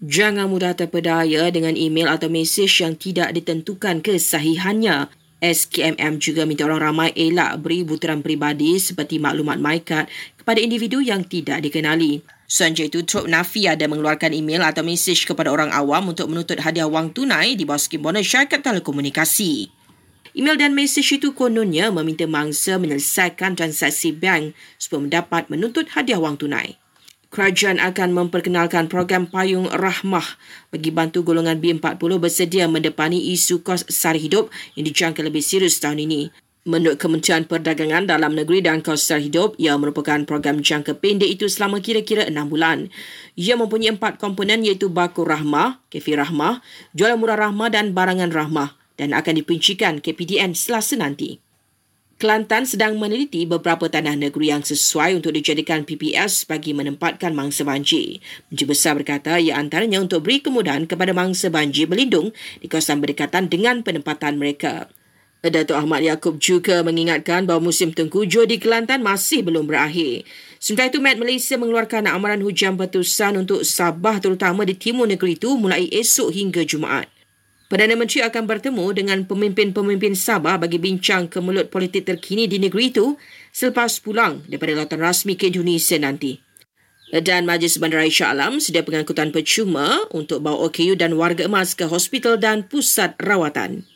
Jangan mudah terpedaya dengan email atau mesej yang tidak ditentukan kesahihannya. SKMM juga minta orang ramai elak beri butiran peribadi seperti maklumat MyCard kepada individu yang tidak dikenali. Selanjutnya itu, Trop Nafi ada mengeluarkan email atau mesej kepada orang awam untuk menuntut hadiah wang tunai di bawah skim bonus syarikat telekomunikasi. Email dan mesej itu kononnya meminta mangsa menyelesaikan transaksi bank supaya mendapat menuntut hadiah wang tunai kerajaan akan memperkenalkan program payung rahmah bagi bantu golongan B40 bersedia mendepani isu kos sara hidup yang dijangka lebih serius tahun ini. Menurut Kementerian Perdagangan Dalam Negeri dan Kos Sara Hidup, ia merupakan program jangka pendek itu selama kira-kira enam bulan. Ia mempunyai empat komponen iaitu Baku Rahmah, Kefi Rahmah, Jualan Murah Rahmah dan Barangan Rahmah dan akan dipincikan KPDN selasa nanti. Kelantan sedang meneliti beberapa tanah negeri yang sesuai untuk dijadikan PPS bagi menempatkan mangsa banjir. Menteri Besar berkata ia antaranya untuk beri kemudahan kepada mangsa banjir berlindung di kawasan berdekatan dengan penempatan mereka. Datuk Ahmad Yaakob juga mengingatkan bahawa musim tengkujuh di Kelantan masih belum berakhir. Sementara itu, Met Malaysia mengeluarkan amaran hujan batusan untuk Sabah terutama di timur negeri itu mulai esok hingga Jumaat. Perdana Menteri akan bertemu dengan pemimpin-pemimpin Sabah bagi bincang kemelut politik terkini di negeri itu selepas pulang daripada lawatan rasmi ke Indonesia nanti. Dan Majlis Bandar Shah Alam sedia pengangkutan percuma untuk bawa OKU dan warga emas ke hospital dan pusat rawatan.